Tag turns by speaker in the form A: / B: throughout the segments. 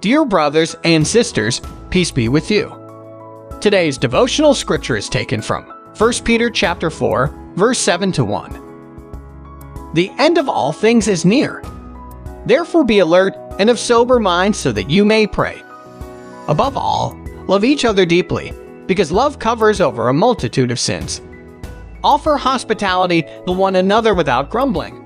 A: Dear brothers and sisters, peace be with you. Today's devotional scripture is taken from 1 Peter chapter 4, verse 7 to 1. The end of all things is near. Therefore be alert and of sober mind so that you may pray. Above all, love each other deeply, because love covers over a multitude of sins. Offer hospitality to one another without grumbling.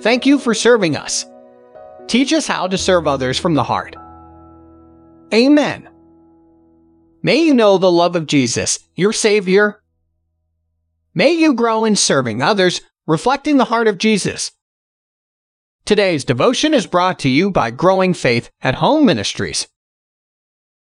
A: thank you for serving us. Teach us how to serve others from the heart. Amen. May you know the love of Jesus, your Savior. May you grow in serving others, reflecting the heart of Jesus. Today's devotion is brought to you by Growing Faith at Home Ministries.